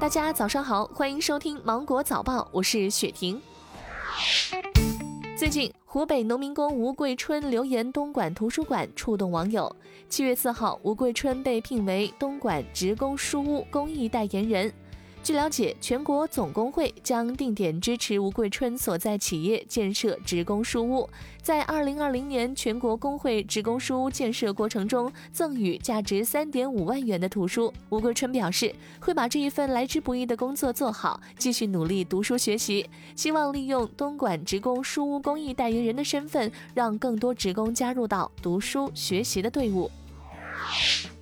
大家早上好，欢迎收听《芒果早报》，我是雪婷。最近，湖北农民工吴桂春留言东莞图书馆，触动网友。七月四号，吴桂春被聘为东莞职工书屋公益代言人。据了解，全国总工会将定点支持吴桂春所在企业建设职工书屋。在二零二零年全国工会职工书屋建设过程中，赠予价值三点五万元的图书。吴桂春表示，会把这一份来之不易的工作做好，继续努力读书学习，希望利用东莞职工书屋公益代言人的身份，让更多职工加入到读书学习的队伍。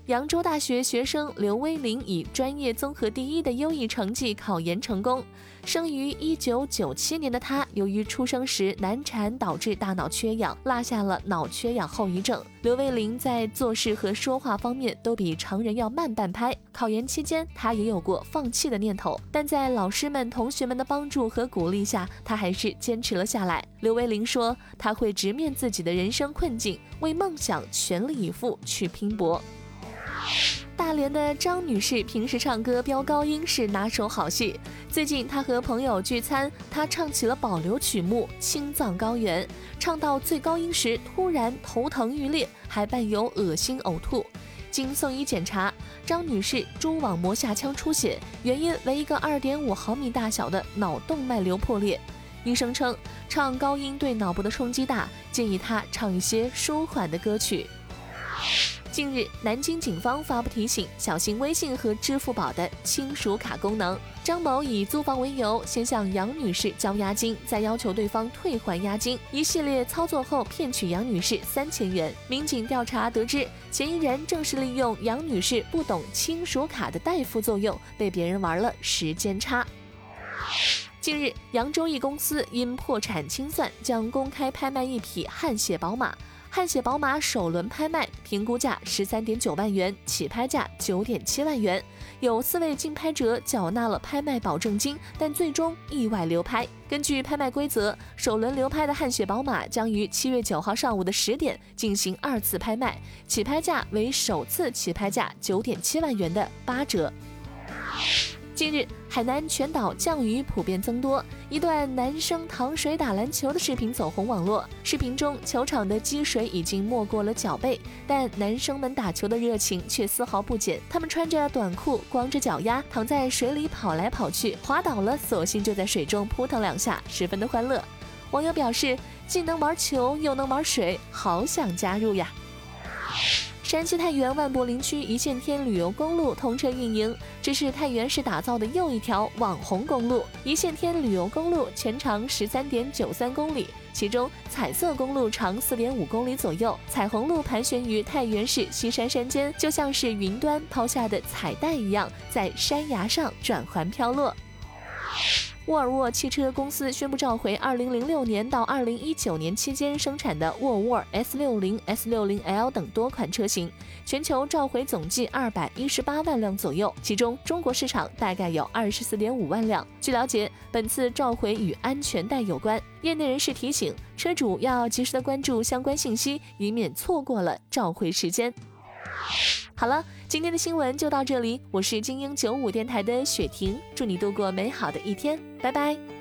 扬州大学学生刘威林以专业综合第一的优异成绩考研成功。生于一九九七年的他，由于出生时难产导致大脑缺氧，落下了脑缺氧后遗症。刘威林在做事和说话方面都比常人要慢半拍。考研期间，他也有过放弃的念头，但在老师们、同学们的帮助和鼓励下，他还是坚持了下来。刘威林说：“他会直面自己的人生困境，为梦想全力以赴去拼搏。”大连的张女士平时唱歌飙高音是拿手好戏。最近她和朋友聚餐，她唱起了保留曲目《青藏高原》，唱到最高音时突然头疼欲裂，还伴有恶心呕吐。经送医检查，张女士蛛网膜下腔出血，原因为一个二点五毫米大小的脑动脉瘤破裂。医生称，唱高音对脑部的冲击大，建议她唱一些舒缓的歌曲。近日，南京警方发布提醒，小心微信和支付宝的亲属卡功能。张某以租房为由，先向杨女士交押金，再要求对方退还押金，一系列操作后骗取杨女士三千元。民警调查得知，嫌疑人正是利用杨女士不懂亲属卡的代付作用，被别人玩了时间差。近日，扬州一公司因破产清算，将公开拍卖一匹汗血宝马。汗血宝马首轮拍卖，评估价十三点九万元，起拍价九点七万元。有四位竞拍者缴纳了拍卖保证金，但最终意外流拍。根据拍卖规则，首轮流拍的汗血宝马将于七月九号上午的十点进行二次拍卖，起拍价为首次起拍价九点七万元的八折。近日，海南全岛降雨普遍增多，一段男生淌水打篮球的视频走红网络。视频中，球场的积水已经没过了脚背，但男生们打球的热情却丝毫不减。他们穿着短裤，光着脚丫，躺在水里跑来跑去，滑倒了，索性就在水中扑腾两下，十分的欢乐。网友表示，既能玩球又能玩水，好想加入呀！山西太原万柏林区一线天旅游公路通车运营，这是太原市打造的又一条网红公路。一线天旅游公路全长十三点九三公里，其中彩色公路长四点五公里左右，彩虹路盘旋于太原市西山山间，就像是云端抛下的彩带一样，在山崖上转环飘落。沃尔沃汽车公司宣布召回2006年到2019年期间生产的沃尔沃 S60、S60L 等多款车型，全球召回总计218万辆左右，其中中国市场大概有24.5万辆。据了解，本次召回与安全带有关，业内人士提醒车主要及时的关注相关信息，以免错过了召回时间。好了，今天的新闻就到这里。我是精英九五电台的雪婷，祝你度过美好的一天，拜拜。